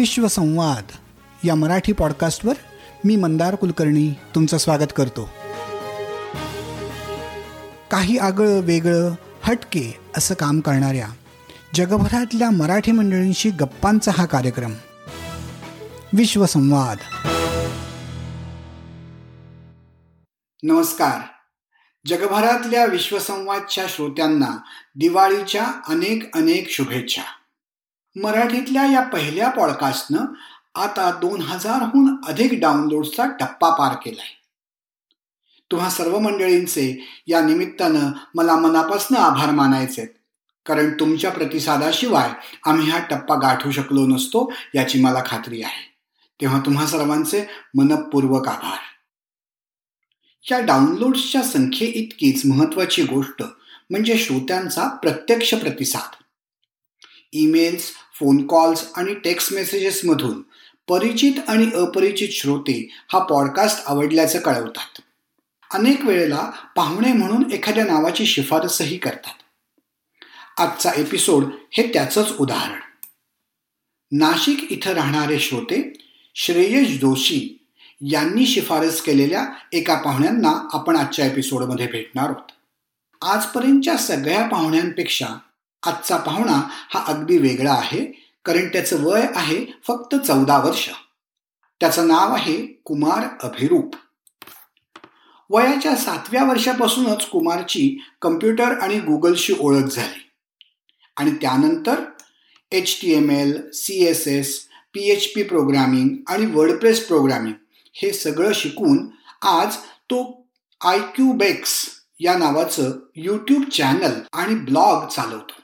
विश्वसंवाद या मराठी पॉडकास्टवर मी मंदार कुलकर्णी तुमचं स्वागत करतो. काही आगळं वेगळं हटके असं काम करणाऱ्या जगभरातल्या मराठी मंडळींशी गप्पांचा हा कार्यक्रम. विश्वसंवाद नमस्कार. जगभरातल्या विश्वसंवादच्या श्रोत्यांना दिवाळीच्या अनेक अनेक शुभेच्छा. मराठीतल्या या पहिल्या पॉडकास्टनं आता दोन हजारहून अधिक डाउनलोड्सचा टप्पा पार केलाय. तुम्हा सर्व मंडळींचे या निमित्तानं मला मनापासून आभार मानायचे कारण तुमच्या प्रतिसादाशिवाय आम्ही हा टप्पा गाठू शकलो नसतो याची मला खात्री आहे. तेव्हा तुम्हा सर्वांचे मनपूर्वक आभार. या डाउनलोड्सच्या संख्ये इतकीच महत्वाची गोष्ट म्हणजे श्रोत्यांचा प्रत्यक्ष प्रतिसाद. ईमेल्स फोन कॉल्स आणि टेक्स्ट मेसेजेसमधून परिचित आणि अपरिचित श्रोते हा पॉडकास्ट आवडल्याचं कळवतात. अनेक वेळेला पाहुणे म्हणून एखाद्या नावाची शिफारसही करतात. आजचा एपिसोड हे त्याचंच उदाहरण. नाशिक इथं राहणारे श्रोते श्रेयश जोशी यांनी शिफारस केलेल्या एका पाहुण्यांना आपण आजच्या एपिसोडमध्ये भेटणार आहोत. आजपर्यंतच्या सगळ्या पाहुण्यांपेक्षा आजचा पाहुणा हा अगदी वेगळा आहे कारण त्याचं वय आहे फक्त चौदा वर्ष. त्याचं नाव आहे कुमार अभिरूप. वयाच्या सातव्या वर्षापासूनच कुमारची कम्प्युटर आणि गुगलशी ओळख झाली. आणि त्यानंतर H T M L C S S P H P programming आणि वर्डप्रेस प्रोग्रामिंग हे सगळं शिकून आज तो आय क्यू बेक्स या नावाचं यूट्यूब चॅनल आणि ब्लॉग चालवतो.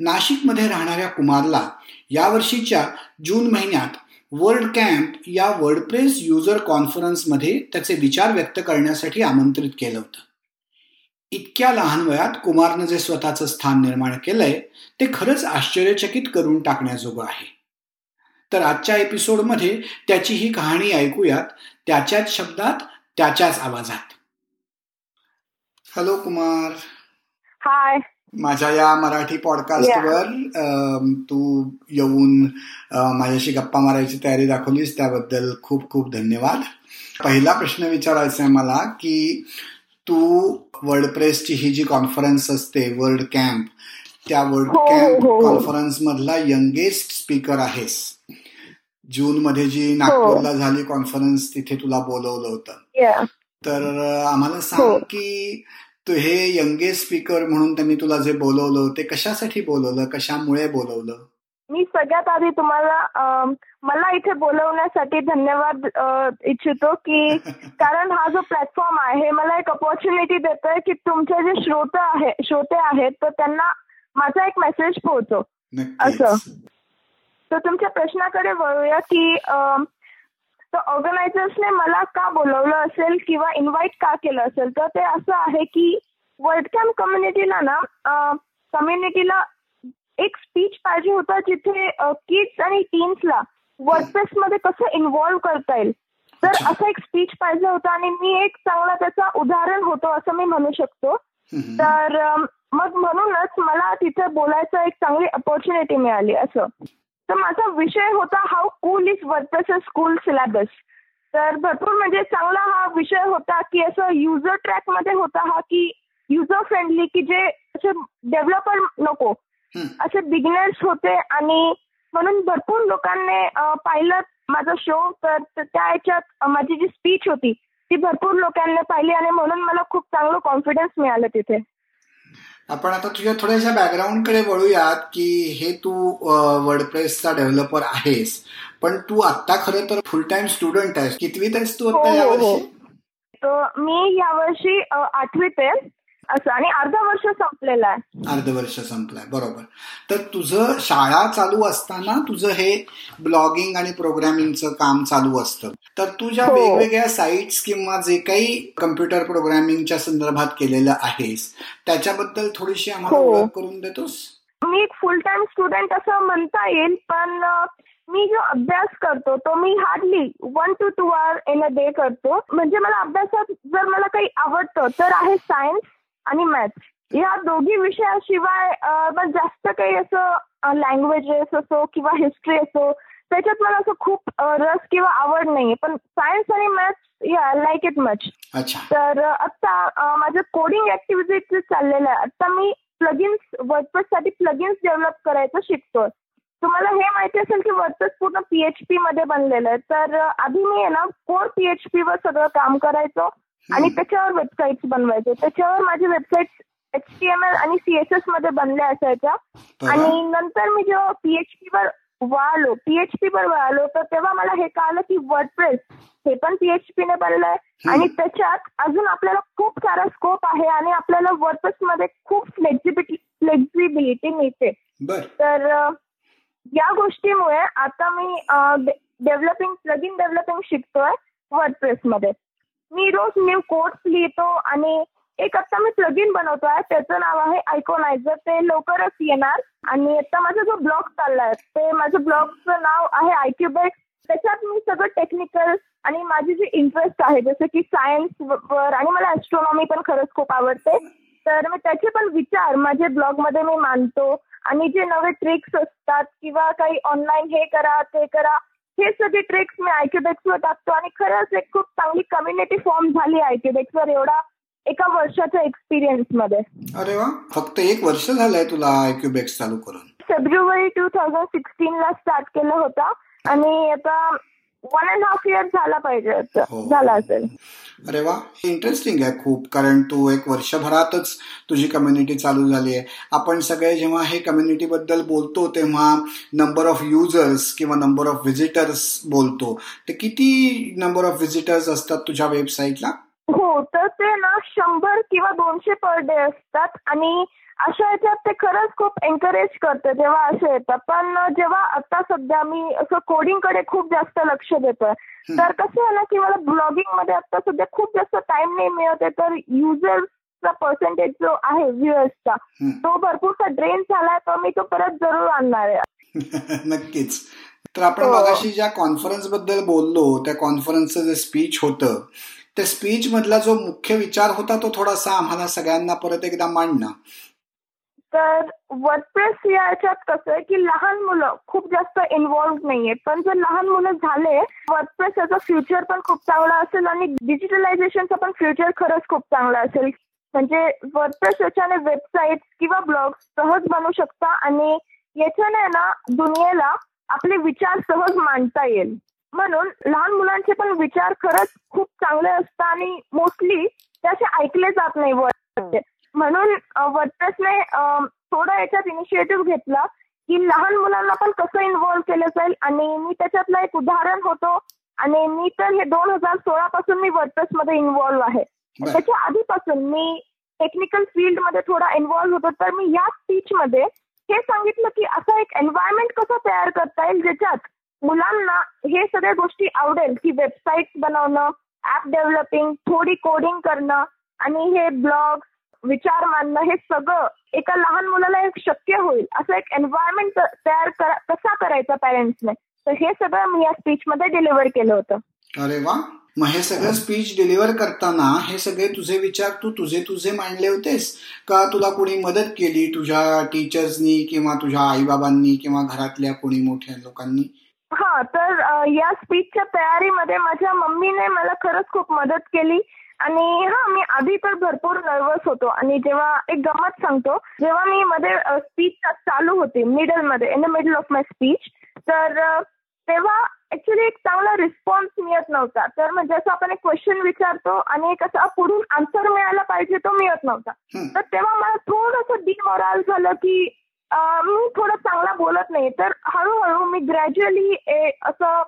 नाशिकमध्ये राहणाऱ्या कुमारला यावर्षीच्या जून महिन्यात वर्ल्ड कॅम्प या वर्डप्रेस युजर कॉन्फरन्समध्ये त्याचे विचार व्यक्त करण्यासाठी आमंत्रित केलं होतं. इतक्या लहान वयात कुमारनं जे स्वतःचं स्थान निर्माण केलंय ते खरंच आश्चर्यचकित करून टाकण्याजोगं आहे. तर आजच्या एपिसोडमध्ये त्याची ही कहाणी ऐकूयात त्याच्याच शब्दात त्याच्याच आवाजात. हॅलो कुमार. हाय. माझ्या या मराठी पॉडकास्टवर तू येऊन माझ्याशी गप्पा मारायची तयारी दाखवलीस त्याबद्दल खूप खूप धन्यवाद. पहिला प्रश्न विचारायचा आहे मला की तू वर्ल्ड ही जी कॉन्फरन्स असते वर्ल्ड कॅम्प त्या वर्ल्ड कॅम्प कॉन्फरन्स मधला यंगेस्ट स्पीकर आहेस. जून मध्ये जी हो. नागपूरला झाली कॉन्फरन्स तिथे तुला बोलवलं होतं. तर आम्हाला सांग हो. की तू हे यंगेस्ट स्पीकर म्हणून त्यांनी तुला जे बोलवलं ते कशासाठी बोलवलं? कशामुळे बोलवलं? मी सगळ्यात आधी तुम्हाला मला इथे बोलवण्यासाठी धन्यवाद इच्छितो की कारण हा जो प्लॅटफॉर्म आहे हे मला एक अपॉर्च्युनिटी देतोय की तुमचे जे श्रोते आहे श्रोते आहेत तर त्यांना माझा एक मेसेज पोहोचो. असं. तर तुमच्या प्रश्नाकडे वळूया की तर ऑर्गनायझर्सने मला का बोलवलं असेल किंवा इन्व्हाइट का केलं असेल? तर ते असं आहे की वर्ल्ड कॅम्प कम्युनिटीला ना कम्युनिटीला एक स्पीच पाहिजे होता जिथे किड्स आणि टीन्सला वर्कप्लेस मध्ये कसं इन्व्हॉल्व्ह करता येईल. तर असं एक स्पीच पाहिजे होता आणि मी एक चांगला त्याचा उदाहरण होतो असं मी म्हणू शकतो. तर मग म्हणूनच मला तिथे बोलायचं एक चांगली अपॉर्च्युनिटी मिळाली असं. तर माझा विषय होता how cool is workplace school syllabus तर भरपूर म्हणजे चांगला हा विषय होता की असं युजर ट्रॅकमध्ये होता हा की युजर फ्रेंडली की जे असे डेव्हलपर नको असे बिगिनर्स होते आणि म्हणून भरपूर लोकांनी पाहिलं माझा शो तर त्या याच्यात माझी जी स्पीच होती ती भरपूर लोकांनी पाहिली आणि म्हणून मला खूप चांगलं कॉन्फिडन्स मिळालं तिथे. आपण आता तुझ्या थोड्याशा बॅकग्राऊंडकडे वळूयात की हे तू वर्डप्रेसचा डेव्हलपर आहेस. पण तू आता खरं तर फुल टाइम स्टुडंट आहेस. कितवीत आहेस तू आता हो, हो, हो. मी यावर्षी आठवीत आहे. असं. आणि अर्ध वर्ष संपलेलं आहे. अर्ध वर्ष संपलंय. बरोबर. तर तुझं शाळा चालू असताना तुझं हे ब्लॉगिंग आणि प्रोग्रामिंगचं काम चालू असतं. तर तू ज्या हो. वेगवेगळ्या साईट्स किंवा जे काही कम्प्युटर प्रोग्रामिंगच्या संदर्भात केलेलं आहेस त्याच्याबद्दल थोडीशी आम्हाला हो. ओळख करून देतोस? मी एक फुल टाइम स्टुडंट असं म्हणता येईल पण मी जो अभ्यास करतो तो मी hardly one to two hour in a day करतो. म्हणजे मला अभ्यासात जर मला काही आवडतं तर आहे सायन्स आणि मॅथ्स या दोघी विषयाशिवाय जास्त काही असं लँग्वेजेस असो किंवा हिस्ट्री असो त्याच्यात मला असं खूप रस किंवा आवड नाहीये. पण सायन्स आणि मॅथ्स या लाईक इट मच तर आता माझं कोडिंग ऍक्टिव्हिटी चाललेलं आहे आता मी प्लगिन्स वर्डप्रेस साठी प्लगिन्स डेव्हलप करायचं शिकतोय. तुम्हाला हे माहिती असेल की वर्डप्रेस पूर्ण पीएचपी मध्ये बनलेलं आहे. तर आधी मी आहे ना कोर पीएचपी वर सगळं काम करायचो. आणि त्याच्यावर वेबसाईट बनवायचे. त्याच्यावर माझे website H T M L आणि सीएसएसमध्ये बनल्या असायच्या. आणि नंतर मी जेव्हा पीएचपी वर वळालो पीएचपी वर वळालो तर तेव्हा मला हे कळलं की वर्डप्रेस हे पण पीएचपी ने बनलंय. आणि त्याच्यात अजून आपल्याला खूप सारा स्कोप आहे आणि आपल्याला वर्डप्रेस मध्ये खूप फ्लेक्झिबिलिटी फ्लेक्झिबिलिटी मिळते. तर या गोष्टीमुळे आता मी डेव्हलपिंग प्लगिन डेव्हलपिंग शिकतोय वर्डप्रेस मध्ये. मी रोज न्यू कोर्स लिहितो आणि एक आता मी प्लगिन आहे त्याचं नाव आहे आयकोनायझर ते लवकरच येणार. आणि आता माझा जो ब्लॉग चाललाय ते माझं ब्लॉगचं नाव आहे आयक्यूबेक्स त्याच्यात मी सगळं टेक्निकल आणि माझी जी इंटरेस्ट आहे जसं की सायन्स वर आणि मला ऍस्ट्रॉनॉमी पण खरंच खूप आवडते. तर मी त्याचे पण विचार माझ्या ब्लॉगमध्ये मी मांडतो. आणि जे नवे ट्रिक्स असतात किंवा काही ऑनलाईन हे करा ते करा. हे सगळे ट्रिक्स मी वर टाकतो. आणि खरंच एक खूप चांगली कम्युनिटी फॉर्म झाली वर एवढा एका वर्षाच्या एक्सपिरियन्समध्ये. अरे वा. फक्त एक वर्ष झालंय तुला आयक्यूबेक्स चालू करून. फेब्रुवारी टू थाउजंड सिक्स्टीन ला स्टार्ट केलं होता. आणि आता वन अँड हाफ इयर झाला पाहिजे हो. झाला असेल. अरे वा इंटरेस्टिंग आहे खूप कारण तू एक वर्षभरातच तुझी कम्युनिटी चालू झाली आहे. आपण सगळे जेव्हा हे कम्युनिटी बद्दल बोलतो तेव्हा नंबर ऑफ युजर्स किंवा नंबर ऑफ व्हिजिटर्स बोलतो. ते किती नंबर ऑफ व्हिजिटर्स असतात तुझ्या वेबसाईटला हो तर ते ना शंभर किंवा दोनशे पर डे असतात. आणि अशा याच्यात ते खरंच खूप एनकरेज करतं जेव्हा असे येतात पण जेव्हा आता सध्या मी असं कोडिंगकडे खूप जास्त लक्ष देतोय तर कसं आहे ना की मला ब्लॉगिंगमध्ये आता सध्या खूप जास्त टाइम नाही मिळत आहे तर युजर्सचा पर्सेंटेज जो आहे व्ह्युअर्सचा तो भरपूरसा ड्रेन झालाय तर मी तो परत जरूर आणणार आहे. नक्कीच. तर आपण हो. मगाशी ज्या कॉन्फरन्सबद्दल बोललो त्या कॉन्फरन्सचं जे स्पीच होतं त्या स्पीच मधला जो मुख्य विचार होता तो थोडासा आम्हाला सगळ्यांना परत एकदा मांडणं. तर वर्डप्रेस याच्यात कसं आहे की लहान मुलं खूप जास्त इन्व्हॉल्व्ह नाहीये. पण जर लहान मुलं झाले वर्डप्रेस याचा फ्युचर पण खूप चांगला असेल आणि डिजिटलायझेशनचा पण फ्युचर खरंच खूप चांगला असेल. म्हणजे वर्डप्रेस याच्याने वेबसाईट किंवा ब्लॉग सहज बनवू शकता आणि याच्याने ना दुनियेला आपले विचार सहज मांडता येईल. म्हणून लहान मुलांचे पण विचार खरंच खूप चांगले असतात आणि मोस्टली ते असे ऐकले जात नाही वर्ड म्हणून वर्डप्रेसने थोडं याच्यात इनिशिएटिव्ह घेतला की लहान मुलांना पण कसं इन्व्हॉल्व्ह केलं जाईल आणि मी त्याच्यातलं एक उदाहरण होतो आणि मी तर हे दोन हजार सोळा पासून मी मध्ये इन्व्हॉल्व्ह आहे. त्याच्या आधीपासून मी टेक्निकल फील्डमध्ये थोडा इन्व्हॉल्व्ह होतो. तर मी या स्पीच मध्ये हे सांगितलं की असं एक एन्व्हायरमेंट कसं तयार करता येईल ज्याच्यात मुलांना हे सगळ्या गोष्टी आवडेल की वेबसाईट बनवणं ऍप डेव्हलपिंग थोडी कोडिंग करणं आणि हे ब्लॉग विचार मांडणं हे सगळं एका लहान मुलाला एक शक्य होईल. असं एक एन्व्हायरमेंट तयार कसा करायचा पॅरेंट्सने तर हे सगळं मी या स्पीच मध्ये डिलिव्हर केलं होतं. अरे वा. मग हे सगळं स्पीच डिलिव्हर करताना हे सगळे तुझे विचार तू तुझे तुझे मांडले होतेस? का तुला कोणी मदत केली तुझ्या टीचर्सनी किंवा तुझ्या आईबाबांनी किंवा घरातल्या कोणी मोठ्या लोकांनी? हा तर या स्पीचच्या तयारीमध्ये माझ्या मम्मीने मला खरंच खूप मदत केली. आणि हा मी आधी तर भरपूर नर्वस होतो. आणि जेव्हा एक गमत सांगतो जेव्हा मी मध्ये स्पीच चालू होती मिडलमध्ये in the middle of my speech तर तेव्हा ऍक्च्युली एक चांगला रिस्पॉन्स मिळत नव्हता. तर म्हणजे असं आपण एक क्वेश्चन विचारतो आणि एक असं पुढून आन्सर मिळायला पाहिजे तो मिळत नव्हता. तर तेव्हा मला थोडंसं डिमोराल झालं की मी थोडं चांगला बोलत नाही. तर हळूहळू मी ग्रॅज्युअली असं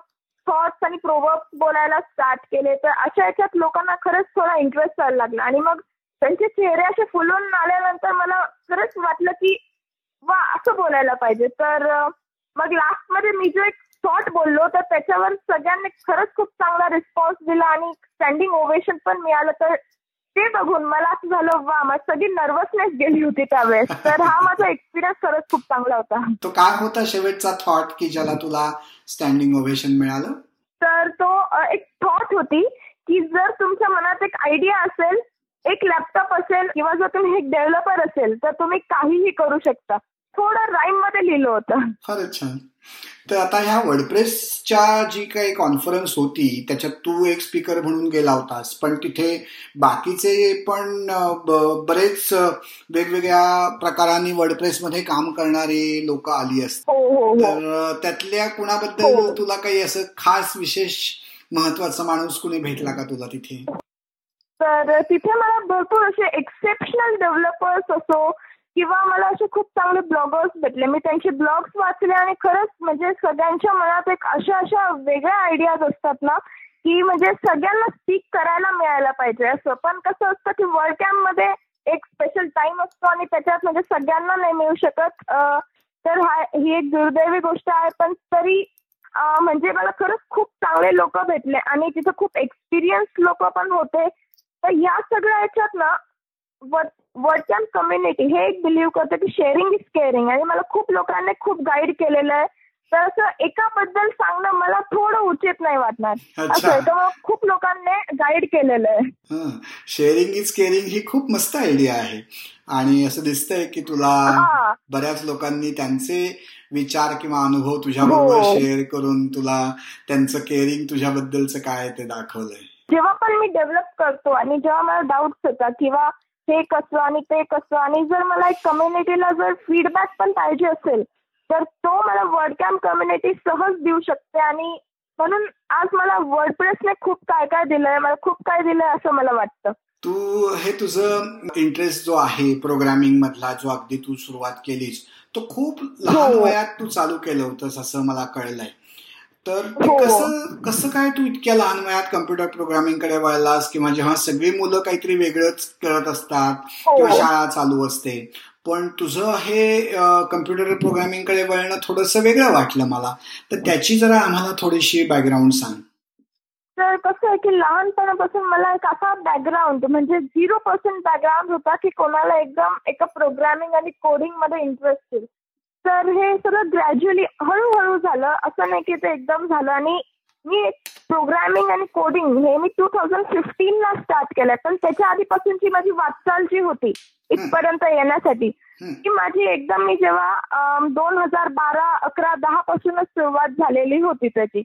थॉट्स आणि प्रोवर्ब्स बोलायला स्टार्ट केले तर अशा याच्यात लोकांना खरंच थोडा इंटरेस्ट व्हायला लागला. आणि मग त्यांचे चेहरे असे फुलून आल्यानंतर मला खरंच वाटलं की वा असं बोलायला पाहिजे. तर मग लास्टमध्ये मी जो एक थॉट बोललो तर त्याच्यावर सगळ्यांनी खरंच खूप चांगला रिस्पॉन्स दिला आणि स्टँडिंग ओवेशन पण मिळालं. तर ते बघून मला असं झालं वा माझी सगळी नर्वसनेस गेली होती त्यावेळेस. तर हा माझा एक्सपिरियन्स खरंच खूप चांगला होता. तो काय होता शेवटचा थॉट की ज्याला तुला स्टँडिंग ओव्हेशन मिळालं? तर तो एक थॉट होती की जर तुमच्या मनात एक आयडिया असेल एक लॅपटॉप असेल किंवा जर तुम्ही एक डेव्हलपर असेल तर तुम्ही काहीही करू शकता. थोडं राईममध्ये लिहिलं होतं. तर आता ह्या वर्डप्रेसच्या जी काही कॉन्फरन्स होती त्याच्यात तू एक स्पीकर म्हणून गेला होतास. पण तिथे बाकीचे पण बरेच वेगवेगळ्या प्रकारांनी वर्डप्रेसमध्ये काम करणारे लोक आली असतात. हो, हो, तर त्यातल्या कुणाबद्दल तुला काही असं खास विशेष महत्त्वाचा माणूस कुणी भेटला का तुला तिथे? तर तिथे मला भरपूर असे एक्सेप्शनल डेव्हलपर्स असो किंवा मला असे खूप चांगले ब्लॉगर्स भेटले. मी त्यांचे ब्लॉग्स वाचले आणि खरंच म्हणजे सगळ्यांच्या मनात एक अशा अशा वेगळ्या आयडियाज असतात ना की म्हणजे सगळ्यांना स्पीक करायला मिळायला पाहिजे. असं पण कसं असतं की वर्ल्ड कॅम्पमध्ये एक स्पेशल टाइम असतो आणि त्याच्यात म्हणजे सगळ्यांना नाही मिळू शकत. तर हा ही एक दुर्दैवी गोष्ट आहे. पण तरी म्हणजे मला खरंच खूप चांगले लोक भेटले आणि तिथे खूप एक्सपिरियन्स लोक पण होते. तर या सगळ्या याच्यात ना वर्ड कॅम्प कम्युनिटी हे एक बिलीव्ह करतं की शेअरिंग इज केअरिंग आणि मला खूप लोकांनी खूप गाईड केलेलं आहे. तर असं एकाबद्दल सांगणं मला थोडं उचित नाही वाटणार. असं तर खूप लोकांनी गाईड केलेलं आहे. शेअरिंग इज केअरिंग ही खूप मस्त आयडिया आहे. आणि असं दिसतंय की तुला बऱ्याच लोकांनी त्यांचे विचार किंवा अनुभव तुझ्याबरोबर शेअर हो. करून तुला त्यांचं केअरिंग तुझ्याबद्दलचं काय ते दाखवलंय. जेव्हा पण मी डेव्हलप करतो आणि जेव्हा मला डाऊट्स येतात किंवा हे कसं आणि ते कसं? आणि जर मला एक कम्युनिटीला जर फीडबॅक पण पाहिजे असेल तर तो मला वर्ड कॅम्प कम्युनिटी सहज देऊ शकते. आणि म्हणून आज मला वर्डप्रेसने खूप काय काय दिलंय मला खूप काय दिलंय असं मला वाटतं. तू हे तुझं इंटरेस्ट जो आहे प्रोग्रामिंग मधला जो अगदी तू सुरुवात केलीस तो खूप लहान हो. वयात तू चालू केलं होतंस असं मला कळलंय. तर हो. कसं कसं काय तू इतक्या लहान वयात कम्प्युटर प्रोग्रामिंगकडे वळलास? किंवा जेव्हा सगळी मुलं काहीतरी वेगळंच करत असतात हो. किंवा शाळा चालू असते. पण तुझं हे कम्प्युटर प्रोग्रामिंगकडे वळणं थोडस वेगळं वाटलं मला. तर त्याची जरा आम्हाला थोडीशी बॅकग्राऊंड सांग. तर कसं आहे की लहानपणापासून मला एक असा बॅकग्राऊंड म्हणजे झिरो पर्सेंट बॅकग्राऊंड होता की कोणाला एकदम एका प्रोग्रामिंग आणि कोडिंगमध्ये इंटरेस्ट येईल. तर हे सगळं ग्रॅज्युअली हळूहळू झालं. असं नाही की ते एकदम झालं. आणि मी प्रोग्रामिंग आणि कोडिंग हे मी टू थाउजंड फिफ्टीन ला स्टार्ट केलंय. पण त्याच्या आधीपासूनची माझी वाटचाल जी होती इथपर्यंत येण्यासाठी की माझी एकदम मी जेव्हा दोन हजार बारा अकरा दहा पासूनच सुरुवात झालेली होती त्याची.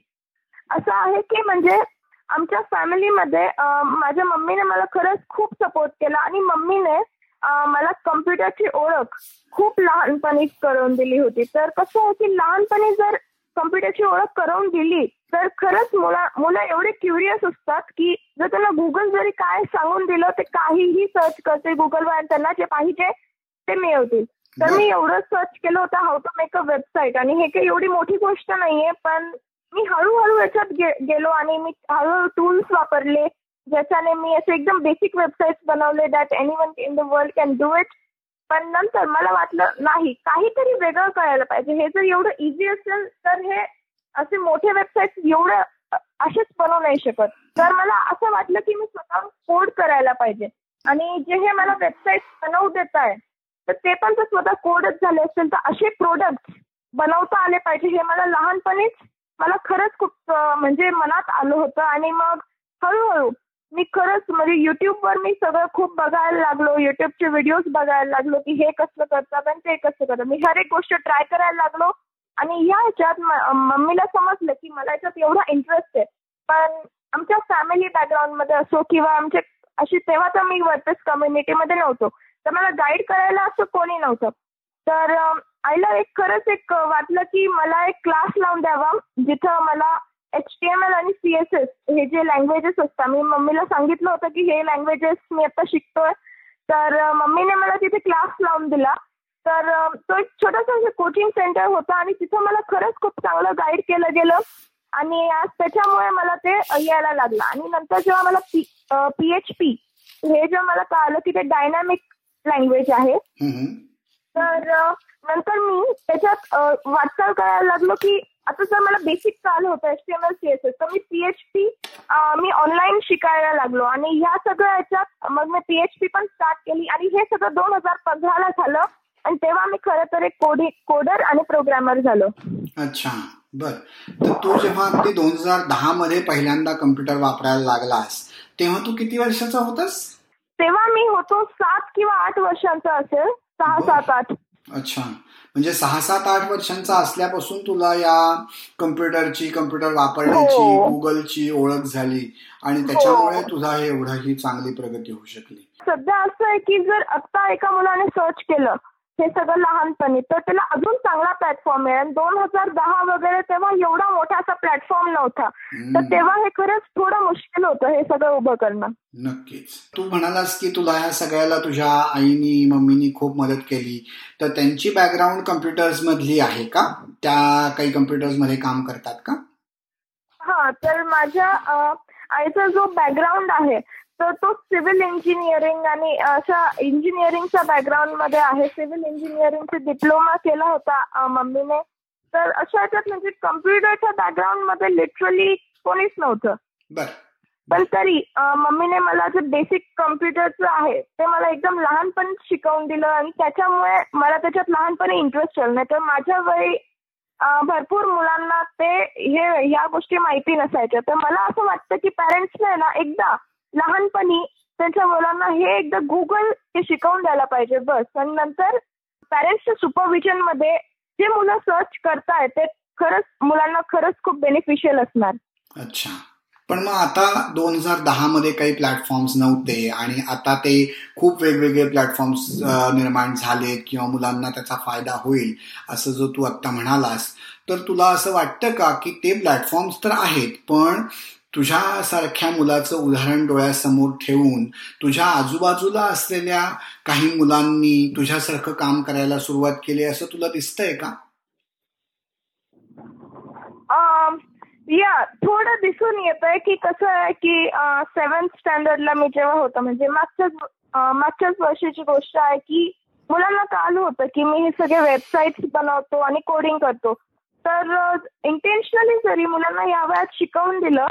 असं आहे की म्हणजे आमच्या फॅमिलीमध्ये माझ्या मम्मीने मला खरंच खूप सपोर्ट केला. आणि मम्मीने मला कम्प्युटरची ओळख खूप लहानपणी करून दिली होती. तर कसं आहे की लहानपणी जर कम्प्युटरची ओळख करून दिली तर खरंच मुला मुलं एवढे क्युरियस असतात की जर त्यांना गुगल जरी काय सांगून दिलं ते काहीही सर्च करते गुगलवर त्यांना जे पाहिजे ते मिळवतील तर मी एवढं सर्च केलं होतं how to make a website आणि हे काही एवढी मोठी गोष्ट नाहीये पण मी हळूहळू याच्यात गेलो आणि मी हळूहळू टूल्स वापरले. ज्याच्याने मी असे एकदम बेसिक वेबसाईट बनवले that anyone in the world can do it पण नंतर मला वाटलं नाही काहीतरी वेगळं करायला पाहिजे. हे जर एवढं इझी असेल तर हे असे मोठे वेबसाईट एवढं असेच बनवू नाही शकत. तर मला असं वाटलं की मी स्वतः कोड करायला पाहिजे. आणि जे हे मला वेबसाईट बनवू देत आहे तर ते पण जर स्वतः कोडच झाले असेल तर असे प्रोडक्ट बनवता आले पाहिजे. हे मला लहानपणीच मला खरंच खूप म्हणजे मनात आलं होतं. आणि मग हळूहळू मी खरंच म्हणजे युट्यूबवर मी सगळं खूप बघायला लागलो युट्यूबचे व्हिडिओज बघायला लागलो की हे कसं करतात आणि ते कसं करतात. मी हर एक गोष्ट ट्राय करायला लागलो आणि या ह्याच्यात मम्मीला समजलं की मला याच्यात एवढा इंटरेस्ट आहे. पण आमच्या फॅमिली बॅकग्राऊंडमध्ये असो किंवा आमचे अशी तेव्हा तर मी वर्कर्स कम्युनिटीमध्ये नव्हतो. तर मला गाईड करायला असं कोणी नव्हतं. तर आईला एक खरंच एक वाटलं की मला एक क्लास लावून द्यावा जिथं मला एच टी एम एल आणि सी एस एस हे जे लँग्वेजेस असतात मी मम्मीला सांगितलं होतं की हे लँग्वेजेस मी आता शिकतोय. तर मम्मीने मला तिथे क्लास लावून दिला. तर तो एक छोटासा कोचिंग सेंटर होता आणि तिथं मला खरंच खूप चांगलं गाईड केलं गेलं. आणि आज त्याच्यामुळे मला ते यायला लागलं. आणि नंतर जेव्हा मला पी पी एच पी हे जेव्हा मला कळालं की ते डायनामिक लँग्वेज आहे. तर नंतर मी त्याच्यात वाटचाल करायला लागलो की आता जर मला बेसिक चालू होतं H T M L C S S तर मी पीएचपी मी ऑनलाईन शिकायला लागलो. आणि ह्या सगळ्या ह्याच्यात मग मी पीएचपी पण स्टार्ट केली. आणि हे सगळं दोन हजार पंधराला झालं. आणि तेव्हा मी खरं तर एक कोडी कोडर आणि प्रोग्रामर झालो. अच्छा. बर. तर तू जेव्हा अगदी दोन हजार दहा मध्ये पहिल्यांदा कम्प्युटर वापरायला लागलास तेव्हा तू किती वर्षाचा होतास? तेव्हा मी होतो सात किंवा आठ वर्षांचा असेल. सहा सात आठ. अच्छा. म्हणजे सहा सात आठ वर्षांचा असल्यापासून तुला या कम्प्युटरची कम्प्युटर वापरण्याची हो. गुगलची ओळख झाली आणि त्याच्यामुळे तुझा हे एवढा ही चांगली प्रगती होऊ शकली. सध्या असं आहे की जर आता एका मुलाने सर्च केलं हे सगळं लहानपणी. तर त्याला अजून चांगला प्लॅटफॉर्म मिळेल. दोन हजार दहा वगैरे तेव्हा एवढा मोठा असा प्लॅटफॉर्म नव्हता. तर. तेव्हा हे खरंच थोडं मुश्किल होतं हे सगळं उभं करणं. नक्कीच. तू म्हणालास की तुला ह्या सगळ्याला तुझ्या आईनी मम्मीनी खूप मदत केली. तर त्यांची बॅकग्राऊंड कम्प्युटर्स मधली आहे का? त्या काही कम्प्युटर्समध्ये काम करतात का? हा तर माझ्या आईचा जो बॅकग्राऊंड आहे तर तो सिव्हिल इंजिनिअरिंग आणि अशा इंजिनिअरिंगच्या बॅकग्राऊंडमध्ये आहे. सिव्हिल इंजिनिअरिंगचा डिप्लोमा केला होता मम्मीने. तर अशा याच्यात म्हणजे कम्प्युटरच्या बॅकग्राऊंडमध्ये लिटरली कोणीच नव्हतं. पण तरी मम्मीने मला जे बेसिक कम्प्युटरचं आहे ते मला एकदम लहानपणी शिकवून दिलं आणि त्याच्यामुळे मला त्याच्यात लहानपणी इंटरेस्ट आला. नाही तर माझ्या वय भरपूर मुलांना ते हे ह्या गोष्टी माहिती नसायच्या. तर मला असं वाटतं की पॅरेंट्सने ना एकदा लहानपणी त्यांच्या मुलांना हे एकदा गुगल हे शिकवून द्यायला पाहिजे बस. आणि नंतर पॅरेंट्सच्या सुपरविजनमध्ये जे मुलं सर्च करतायत ते खरंच मुलांना खरंच खूप बेनिफिशियल असणार. अच्छा. पण मग आता दोन हजार दहा मध्ये काही प्लॅटफॉर्म्स नव्हते आणि आता ते खूप वेगवेगळे प्लॅटफॉर्म्स निर्माण झालेत किंवा मुलांना त्याचा फायदा होईल असं जो तू आत्ता म्हणालास तर तुला असं वाटतं का की ते प्लॅटफॉर्म्स तर आहेत पण तुझ्यासारख्या मुलाचं उदाहरण डोळ्यासमोर ठेवून तुझ्या आजूबाजूला असलेल्या काही मुलांनी तुझ्यासारखं काम करायला सुरुवात केली असं तुला दिसतंय का? Um, या थोडं दिसून येत आहे की कसं आहे की सेव्हन्थ स्टँडर्डला मी जेव्हा होतं म्हणजे मागच्याच मागच्याच वर्षीची गोष्ट आहे की मुलांना कळालं होतं की मी हे सगळे वेबसाईट्स बनवतो आणि कोडिंग करतो. तर इंटेन्शनली जरी मुलांना या वयात शिकवून दिलं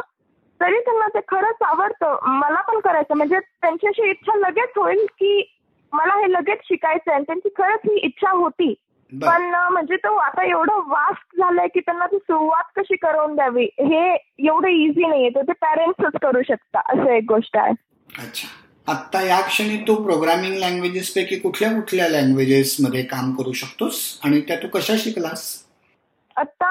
तरी त्यांना ते खरंच आवडतं. मला पण करायचं. म्हणजे त्यांच्याशी इच्छा लगेच होईल की मला हे लगेच शिकायचं आहे आणि त्यांची खरंच ही इच्छा होती. पण म्हणजे तो आता एवढं वास्ट झालंय की त्यांना ती सुरुवात कशी करून द्यावी हे एवढं इझी नाहीये. तर ते पॅरेंट्सच करू शकता असं एक गोष्ट आहे. अच्छा. आत्ता या क्षणी तू प्रोग्रामिंग लँग्वेजेस पैकी कुठल्या कुठल्या लँग्वेजेस मध्ये काम करू शकतोस? आणि त्या तू कशा शिकलास? आता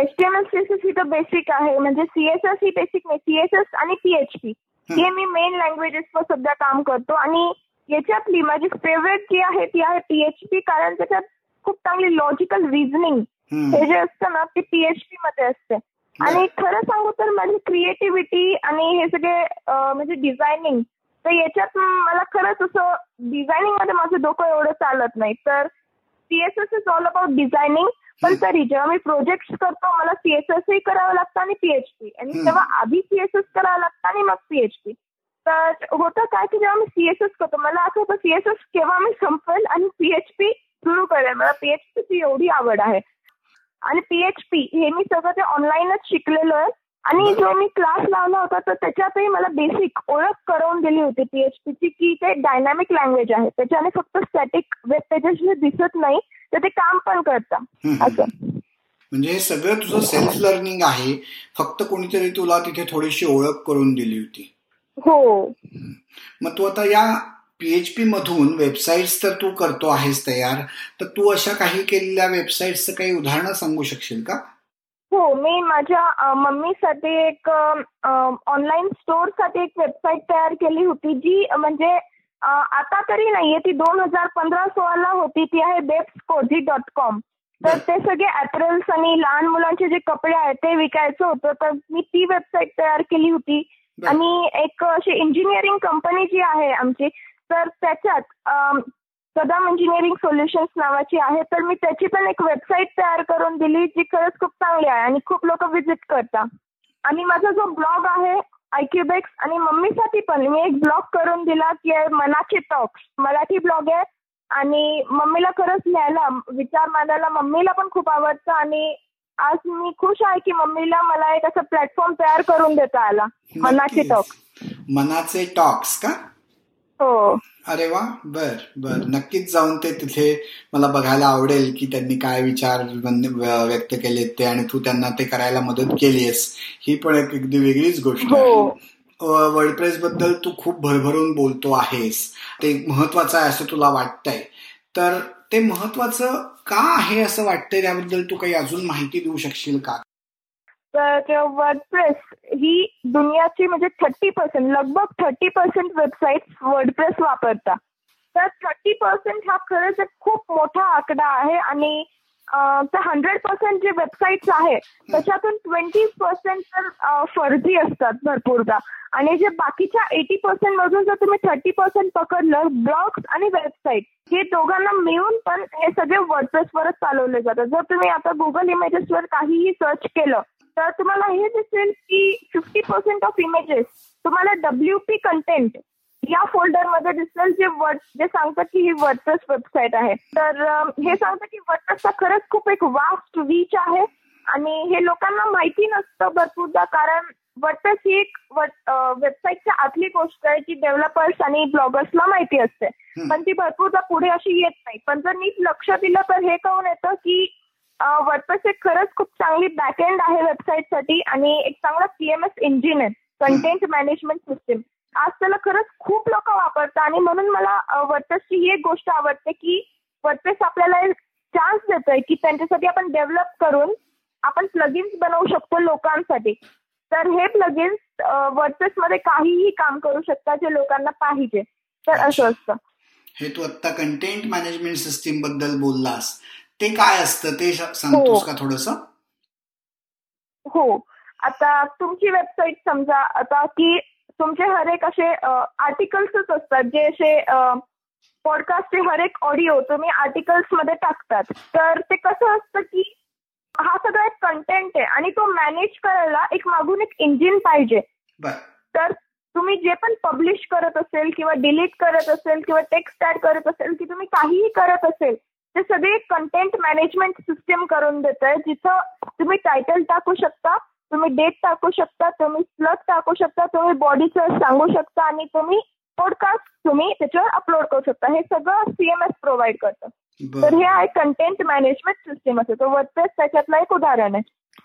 H T M L C S S ही तर बेसिक आहे. म्हणजे सीएसएस ही बेसिक नाही. सीएसएस आणि पीएचपी हे. मी मेन लँग्वेजेसवर सध्या काम करतो. आणि याच्यातली माझी फेवरेट जी आहे ती आहे पीएचपी कारण त्याच्यात खूप चांगली लॉजिकल रिझनिंग. हे. जे असतं ना ते पीएचपी मध्ये असते. आणि खरं सांगू तर माझी क्रिएटिव्हिटी आणि हे सगळे म्हणजे डिझायनिंग तर याच्यात मला खरंच असं डिझायनिंगमध्ये माझं डोकं एवढं चालत नाही. तर CSS is all about designing पण तरी जेव्हा मी प्रोजेक्ट करतो मला सीएसएसही करावं लागतं आणि पीएचपी आणि. तेव्हा आधी सीएसएस करावं लागतं आणि मग पीएचपी तर होतं काय की जेव्हा मी सीएसएस करतो मला असं होतं सीएसएस केव्हा मी संपेल आणि पीएचपी सुरू करेल. मला पीएचपीची एवढी आवड आहे. आणि पीएचपी हे मी सगळं ते ऑनलाईनच शिकलेलो आहे आणि जो मी क्लास लावला होता तर त्याच्यातही मला बेसिक ओळख करून दिली होती पीएचपीची की ते डायनॅमिक लँग्वेज आहे. त्याच्याने फक्त स्टॅटिक वेब पेजेस दिसत नाही तर ते काम पण करतं. हम्म. असं. म्हणजे हे सगळं तुझं सेल्फ लर्निंग आहे. फक्त कोणीतरी तुला तिथे थोडीशी ओळख करून दिली होती. हो. मग तू आता या पीएचपी मधून वेबसाईट्स तर तू करतो आहेस तयार तर तू अशा काही केलेल्या वेबसाईट्सचं काही उदाहरणं सांगू शकशील का? हो मी माझ्या मम्मीसाठी एक ऑनलाईन स्टोअरसाठी एक वेबसाईट तयार केली होती जी म्हणजे आता तरी नाहीये ती दोन हजार पंधरा सोळाला होती ती आहे बेब्स कोझी डॉट कॉम तर ते सगळे ॲपरल्स आणि लहान मुलांचे जे कपडे आहेत ते विकायचं होतं तर मी ती वेबसाईट तयार केली होती. आणि एक अशी इंजिनिअरिंग कंपनी जी आहे आमची तर त्याच्यात कदम इंजिनिअरिंग सोल्युशन्स नावाची आहे तर मी त्याची पण एक वेबसाईट तयार करून दिली जी खरंच खूप चांगली आहे आणि खूप लोक विजिट करतात आणि माझा जो ब्लॉग आहे आयक्युबेक्स आणि मम्मीसाठी पण मी एक ब्लॉग करून दिला की आहे मनाचे टॉक्स मराठी ब्लॉग आहे आणि मम्मीला खरंच लिहायला विचार मांडायला मम्मीला पण खूप आवडतं आणि आज मी खुश आहे की मम्मीला मला एक असं प्लॅटफॉर्म तयार करून देता आला. मनाचे. टॉक्स मनाचे टॉक्स का? अरे वा बर बर. नक्कीच जाऊन ते तिथे मला बघायला आवडेल की त्यांनी काय विचार व्यक्त केलेत ते आणि तू त्यांना ते करायला मदत केलीयस. ही पण एक अगदी वेगळीच गोष्ट हो. आहे वर्डप्रेस बद्दल तू खूप भरभरून बोलतो आहेस. ते महत्वाचं आहे असं तुला वाटतंय. तर ते महत्वाचं का आहे असं वाटतंय? त्याबद्दल तू काही अजून माहिती देऊ शकशील का? तर वर्डप्रेस ही दुनियाची म्हणजे थर्टी पर्सेंट लगभग थर्टी पर्सेंट वेबसाईट वर्डप्रेस वापरता तर थर्टी पर्सेंट हा खरंच एक खूप मोठा आकडा आहे आणि तर हंड्रेड पर्सेंट जे वेबसाईट्स आहे त्याच्यातून ट्वेंटी पर्सेंट तर फर्जी असतात भरपूरदा. आणि जे बाकीच्या एटी पर्सेंट मधून जर तुम्ही थर्टी पर्सेंट पकडलं ब्लॉग्स आणि वेबसाईट हे दोघांना मिळून पण हे सगळे वर्डप्रेसवरच चालवले जातात. जर तुम्ही आता गुगल इमेजेसवर काहीही सर्च केलं तर तुम्हाला हे दिसेल की फिफ्टी पर्सेंट ऑफ इमेजेस तुम्हाला डब्ल्यू पी कंटेंट या फोल्डरमध्ये दिसेल जे वर्ड जे सांगतात की ही वर्डप्रेस वेबसाईट आहे. तर हे सांगतं की वर्डप्रेसचा खरंच खूप एक वास्ट रीच आहे आणि हे लोकांना माहिती नसतं भरपूरदा कारण वर्डप्रेस ही एक वेबसाईटच्या आतली गोष्ट आहे जी डेव्हलपर्स आणि ब्लॉगर्सला माहिती असते. पण ती भरपूरदा पुढे अशी येत नाही. पण जर नीट लक्ष दिलं तर हे कळून येतं की वर्डप्रेस एक खरंच खूप चांगली बॅकएंड आहे वेबसाईटसाठी आणि एक चांगला सीएमएस इंजिन आहे कंटेंट मॅनेजमेंट सिस्टीम आज त्याला खरंच खूप लोक वापरतात आणि म्हणून मला वर्डप्रेसची ही एक गोष्ट आवडते की वर्डप्रेस आपल्याला चान्स देतोय की त्यांच्यासाठी आपण डेव्हलप करून आपण प्लगिन्स बनवू शकतो लोकांसाठी. तर हे प्लगिन्स वर्डप्रेस मध्ये काहीही काम करू शकतात जे लोकांना पाहिजे. तर असं असतं. हे तू आता कंटेंट मॅनेजमेंट सिस्टीमबद्दल बोललास. ते काय असतं? ते सांगतोस का थोडस? हो. आता तुमची वेबसाईट समजा आता की तुमचे हर एक असे आर्टिकल्सच असतात. जे असे पॉडकास्टचे हर एक ऑडिओ तुम्ही आर्टिकल्समध्ये टाकतात. तर ते कसं असतं की हा सगळा एक कंटेंट आहे आणि तो मॅनेज करायला एक मागून एक इंजिन पाहिजे. तर तुम्ही जे पण पब्लिश करत असेल किंवा डिलीट करत असेल किंवा टेक्स्ट ऍड करत असेल की तुम्ही काहीही करत असेल ते सगळे कंटेंट मॅनेजमेंट सिस्टम करून देत आहे जिथं तुम्ही टायटल टाकू शकता तुम्ही डेट टाकू शकता तुम्ही स्लग टाकू शकता तुम्ही बॉडीचं सांगू शकता आणि तुम्ही पॉडकास्ट तुम्ही त्याच्यावर अपलोड करू शकता. हे सगळं सीएमएस प्रोव्हाइड करतं. तर हे आहे कंटेंट मॅनेजमेंट सिस्टीम असते तो वर्डप्रेस त्याच्यातलं एक उदाहरण आहे.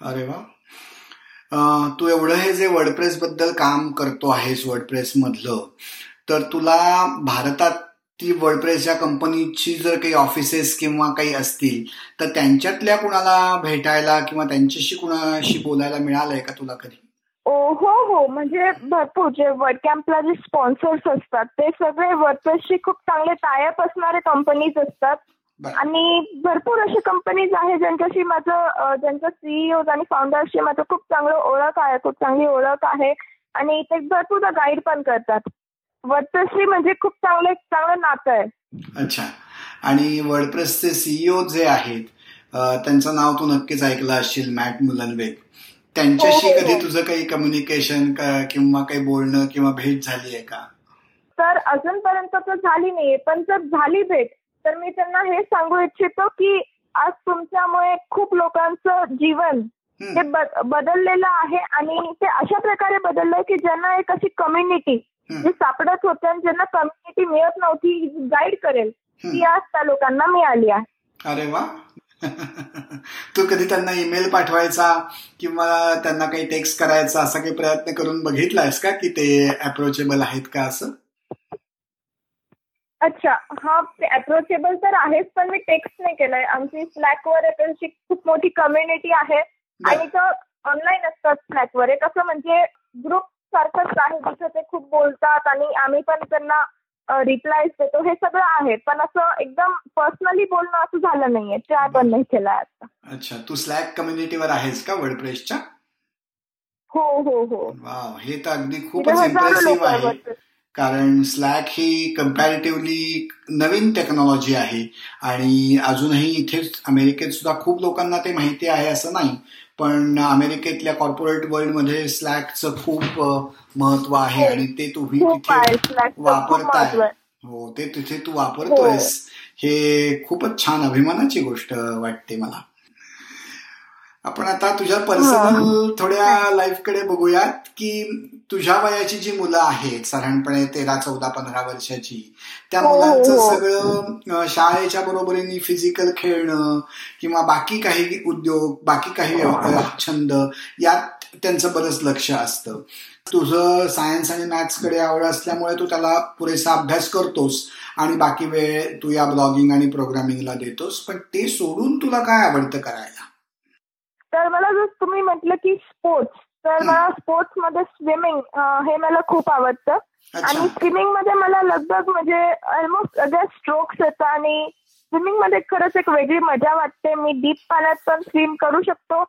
अरे वा. तू एवढं हे जे वर्डप्रेस बद्दल काम करतो आहेस वर्डप्रेस मधलं तर तुला भारतात ती वर्डप्रेसच्या कंपनीची जर काही ऑफिसेस किंवा काही असतील तर त्यांच्यातल्या कुणाला भेटायला किंवा त्यांच्याशी कुणाशी बोलायला मिळालंय का तुला कधी? हो हो. म्हणजे भरपूर जे वर्ड कॅम्पला जे स्पॉन्सर्स असतात ते सगळे वर्डप्रेसशी खूप चांगले टायअप असणारे कंपनीज असतात. आणि भरपूर असे कंपनीज आहे ज्यांच्याशी माझं ज्यांचं सीईओ आणि फाउंडरशी माझं खूप चांगलं ओळख आहे खूप चांगली ओळख आहे. आणि ते भरपूर गाईड पण करतात. वर्डप्रेसशी म्हणजे खूप चांगलं चांगलं नातं आहे. अच्छा. आणि वर्डप्रेसचे सीईओ जे आहेत त्यांचं नाव तू नक्कीच ऐकलं असशील मॅट मुलनवेग त्यांच्याशी कधी तुझं काही कम्युनिकेशन किंवा काही बोलणं किंवा भेट झाली आहे का? तर अजूनपर्यंत तर झाली नाहीये पण जर झाली भेट तर मी त्यांना हे सांगू इच्छितो की आज तुमच्यामुळे खूप लोकांचं जीवन हे बदललेलं आहे आणि ते अशा प्रकारे बदललंय की ज्यांना एक अशी कम्युनिटी जे सापडत होते आणि ज्यांना कम्युनिटी मिळत नव्हती गाईड करेल ती आज त्या लोकांना मिळाली आहे. अरे वा. तू कधी त्यांना ईमेल पाठवायचा किंवा त्यांना काही टेक्स्ट करायचा असा काही प्रयत्न करून बघितलायस का की ते अप्रोचेबल आहेत का असं? अच्छा हा अप्रोचेबल तर आहेच पण मी टेक्स्ट नाही केलंय. आमची स्लॅकवर त्यांची खूप मोठी कम्युनिटी आहे. आणि तो ऑनलाईन असतात स्लॅकवर एक असं म्हणजे ग्रुप सारखंच आहे जिथे ते खूप बोलतात आणि आम्ही पण त्यांना रिप्लाय देतो. हे सगळं आहे पण असं एकदम पर्सनली बोलणं असं झालं नाहीये. ते आपण नाही केलं आता. अच्छा तू स्लॅक कम्युनिटीवर आहेस का वर्डप्रेसच्या हो हो हो. वाव हे तर अगदी खूपच इम्प्रेसिव्ह आहे. कारण स्लॅक ही कम्पॅरेटिव्हली नवीन टेक्नॉलॉजी आहे. आणि अजूनही इथेच अमेरिकेत सुद्धा खूप लोकांना ते माहिती आहे असं नाही. पण अमेरिकेतल्या कॉर्पोरेट वर्ल्डमध्ये स्लॅकचं खूप महत्त्व आहे आणि ते तुम्ही तिथे वापरताय. हो ते तिथे तू वापरतोयस. हे खूपच छान अभिमानाची गोष्ट वाटते मला. आपण आता तुझ्या पर्सनल थोड्या लाईफकडे बघूयात की तुझ्या वयाची जी मुलं आहेत साधारणपणे तेरा चौदा पंधरा वर्षाची त्या मुलांचं सगळं शाळेच्या बरोबरीने फिजिकल खेळणं किंवा बाकी काही उद्योग बाकी काही छंद यात त्यांचं बरंच लक्ष असतं. तुझं सायन्स आणि मॅथ्सकडे आवड असल्यामुळे तू त्याला पुरेसा अभ्यास करतोस आणि बाकी वेळ तू या ब्लॉगिंग आणि प्रोग्रामिंगला देतोस पण ते सोडून तुला काय आवडतं करायला? तर मला जर तुम्ही म्हटलं की स्पोर्ट्स तर मला स्पोर्ट्समध्ये स्विमिंग हे मला खूप आवडतं. आणि स्विमिंगमध्ये मला लगभग म्हणजे ऑलमोस्ट सगळ्या स्ट्रोक्स येतात आणि स्विमिंगमध्ये खरंच एक वेगळी मजा वाटते. मी डीप पाण्यात पण स्विम करू शकतो.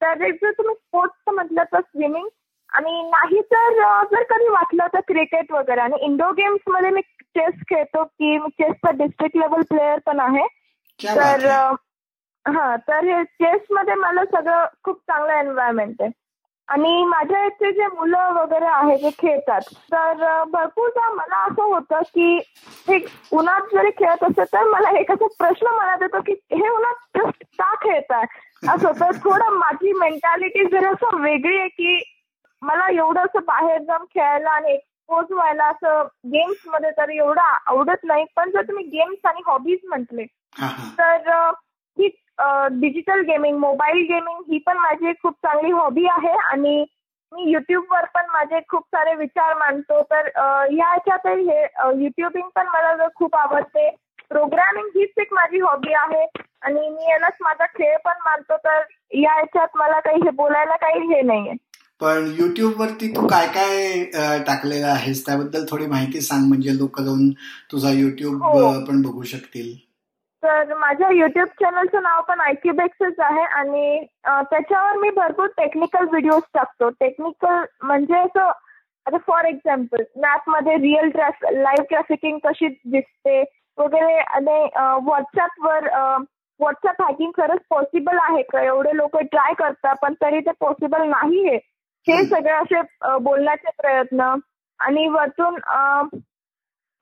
तर जर तुम्ही स्पोर्ट्स म्हटलं तर स्विमिंग आणि नाही तर जर कधी वाटलं तर क्रिकेट वगैरे. आणि इंडोर गेम्समध्ये मी चेस खेळतो की मी चेसचा डिस्ट्रिक्ट लेवल प्लेअर पण आहे. तर हा तर हे चेस मध्ये मला सगळं खूप चांगलं एन्व्हायरमेंट आहे. आणि माझ्या इथे जे मुलं वगैरे आहे जे खेळतात तर भरपूरदा मला असं होतं की हे उन्हात जरी खेळत असेल तर मला एक असा प्रश्न मनात येतो की हे उन्हात जस्ट का खेळताय? असं तर थोडं माझी मेंटॅलिटी जरी असं वेगळी आहे की मला एवढं असं बाहेर जाऊन खेळायला आणि एक्सपोज व्हायला असं गेम्समध्ये तर एवढं आवडत नाही. पण जर तुम्ही गेम्स आणि हॉबीज म्हटले तर ही डिजिटल गेमिंग मोबाईल गेमिंग ही पण माझी खूप चांगली हॉबी आहे आणि मी युट्यूबवर पण माझे खूप सारे विचार मांडतो. तर ह्या ह्याच्यातही हे युट्युबिंग पण मला खूप आवडते. प्रोग्रामिंग हीच एक माझी हॉबी आहे आणि मी यालाच माझा खेळ पण मानतो. तर या ह्याच्यात मला काही हे बोलायला काही हे नाहीये. पण युट्यूब वरती तू काय काय टाकलेलं आहेस? त्याबद्दल थोडी माहिती सांग. म्हणजे लोक जाऊन तुझा युट्यूब हो. पण बघू शकतील. तर माझ्या युट्यूब चॅनलचं नाव पण आयक्यूबेक्सच आहे आणि त्याच्यावर मी भरपूर टेक्निकल व्हिडिओज टाकतो. टेक्निकल म्हणजे असं आता फॉर एक्झाम्पल मॅपमध्ये रिअल ट्रॅफ लाईव्ह ट्रॅफिकिंग कशी दिसते वगैरे आणि व्हॉट्सअपवर व्हॉट्सअप हॅकिंग खरंच पॉसिबल आहे का? एवढे लोक ट्राय करतात पण तरी ते पॉसिबल नाही आहे हे सगळे असे बोलण्याचे प्रयत्न आणि वरतून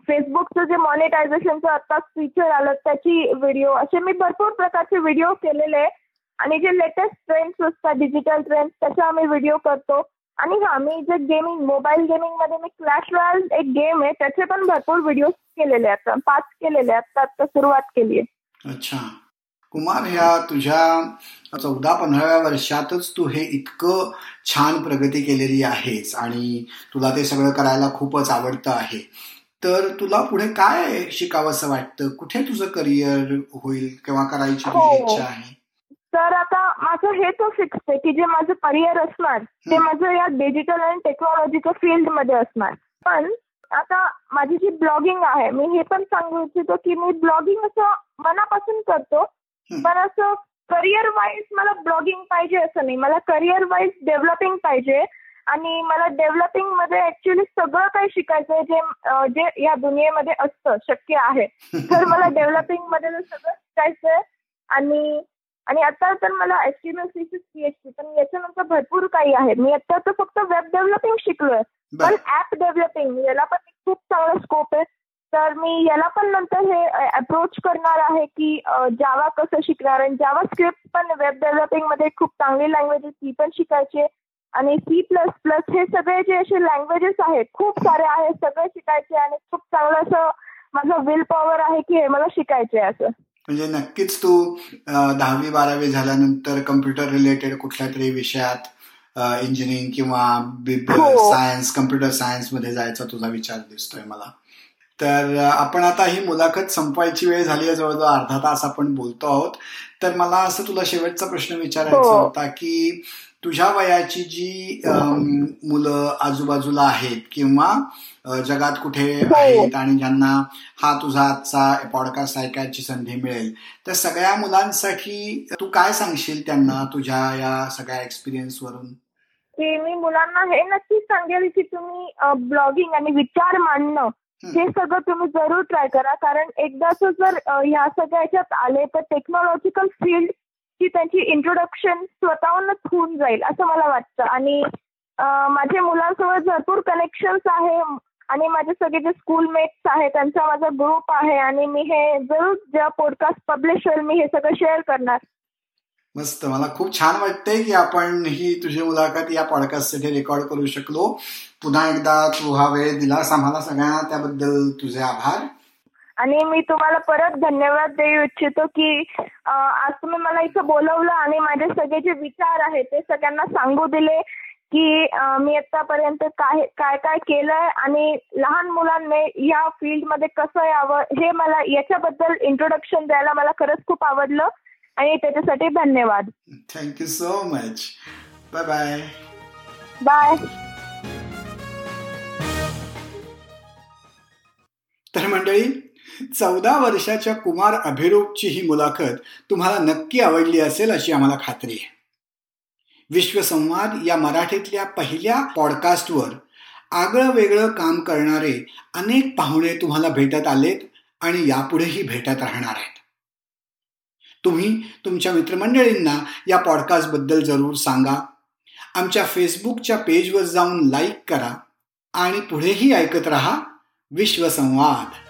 फेसबुकचं जे मॉनिटायझेशनचं आता फीचर आलं त्याची व्हिडिओ असे मी भरपूर प्रकारचे व्हिडिओ केलेले आणि जे लेटेस्ट ट्रेंड्स असतात डिजिटल ट्रेंड्स त्याचा आम्ही व्हिडिओ करतो. आणि हा मी जे गेमिंग मोबाईल गेमिंगमध्ये मी क्लॅश रॉयल एक गेम आहे त्याचे पण भरपूर व्हिडिओ केलेले आहेत. पाच केलेले आहेत आता सुरुवात केली आहे. अच्छा. कुमार ह्या तुझ्या चौदा पंधराव्या वर्षातच तू हे इतकं छान प्रगती केलेली आहेस आणि तुला ते सगळं करायला खूपच आवडतं आहे. तर तुला पुढे काय शिकावंसं वाटतं? कुठे तुझं करिअर होईल किंवा करायची तुझी हो. इच्छा आहे? तर आता माझं हे तो फिक्स आहे की जे माझं करिअर असणार ते माझं या डिजिटल आणि टेक्नॉलॉजीच्या फील्डमध्ये असणार. पण आता माझी जी ब्लॉगिंग आहे मी हे पण सांगू इच्छितो की मी ब्लॉगिंग असं मनापासून करतो पण असं करिअर वाईज मला ब्लॉगिंग पाहिजे असं नाही. मला करिअर वाईज डेव्हलपिंग पाहिजे. आणि मला डेव्हलपिंगमध्ये ऍक्च्युली सगळं काही शिकायचंय जे जे या दुनियेमध्ये असतं शक्य आहे. तर मला डेव्हलपिंगमध्ये सगळं शिकायचंय. आणि आणि आता तर मला एचटीएमएल सीसी पीएचडी पण याच्यानंतर भरपूर काही आहे. मी आता तर फक्त वेब डेव्हलपिंग शिकलोय. पण ऍप डेव्हलपिंग याला पण खूप चांगला स्कोप आहे. तर मी याला पण नंतर हे अप्रोच करणार आहे की जावा कसं शिकणार? आणि जावा स्क्रिप्ट पण वेब डेव्हलपिंगमध्ये खूप चांगली लँग्वेज आहे ती पण शिकायची आणि सी प्लस प्लस हे सगळे जे असे लँग्वेजेस आहेत खूप सारे आहेत सगळे शिकायचे आणि खूप चांगलं असं माझं विल पॉवर आहे की हे मला शिकायचे असं. म्हणजे नक्कीच तू दहावी बारावी झाल्यानंतर कम्प्युटर रिलेटेड कुठल्या तरी विषयात इंजिनिअरिंग किंवा सायन्स कम्प्युटर सायन्समध्ये जायचा तुझा विचार दिसतोय मला. तर आपण आता ही मुलाखत संपवायची वेळ झाली आहे जवळजवळ अर्धा तास आपण बोलतो आहोत. तर मला असं तुला शेवटचा प्रश्न विचारायचा हो. होता की तुझ्या वयाची जी मुलं आजूबाजूला आहेत किंवा जगात कुठे. आहेत आणि ज्यांना हा तुझा आजचा पॉडकास्ट ऐकायची संधी मिळेल तर सगळ्या मुलांसाठी तू काय सांगशील त्यांना तुझ्या या सगळ्या एक्सपिरियन्स वरून की मी मुलांना हे नक्कीच सांगेल की तुम्ही ब्लॉगिंग आणि विचार मांडणं हे सगळं तुम्ही जरूर ट्राय करा कारण एकदाच जर ह्या सगळ्या ह्याच्यात आले तर टेक्नॉलॉजिकल फील्ड की त्यांची इंट्रोडक्शन स्वतःहूनच होऊन जाईल असं मला वाटतं. आणि माझ्या मुलांसोबत भरपूर कनेक्शन्स आहे आणि माझे सगळे जे स्कूलमेट्स आहेत त्यांचा माझा ग्रुप आहे आणि मी हे जरूर जेव्हा पॉडकास्ट पब्लिश होईल मी हे सगळं शेअर करणार. मस्त. मला खूप छान वाटतंय की आपण ही तुझी मुलाखत या पॉडकास्टसाठी रेकॉर्ड करू शकलो. पुन्हा एकदा तू हा वेळ दिलास. आम्हाला सगळ्यांना त्याबद्दल तुझे आभार. आणि मी तुम्हाला परत धन्यवाद देऊ इच्छितो की आज तुम्ही मला इथं बोलवलं आणि माझे सगळे जे विचार आहेत ते सगळ्यांना सांगू दिले की मी आतापर्यंत काय काय काय केलंय आणि लहान मुलांनी या फील्डमध्ये कसं यावं हे मला याच्याबद्दल इंट्रोडक्शन द्यायला मला खरंच खूप आवडलं आणि त्याच्यासाठी धन्यवाद. Thank you so much bye bye bye तर मंडळी चौदा वर्षाच्या कुमार अभिरूपची ही मुलाखत तुम्हाला नक्की आवडली असेल अशी आम्हाला खात्री आहे. विश्वसंवाद या मराठीतल्या पहिल्या पॉडकास्टवर आगळं वेगळं काम करणारे अनेक पाहुणे तुम्हाला भेटत आलेत आणि यापुढेही भेटत राहणार आहेत. तुम्ही तुमच्या मित्रमंडळींना या पॉडकास्टबद्दल जरूर सांगा. आमच्या फेसबुकच्या पेजवर जाऊन लाईक करा आणि पुढेही ऐकत रहा विश्वसंवाद.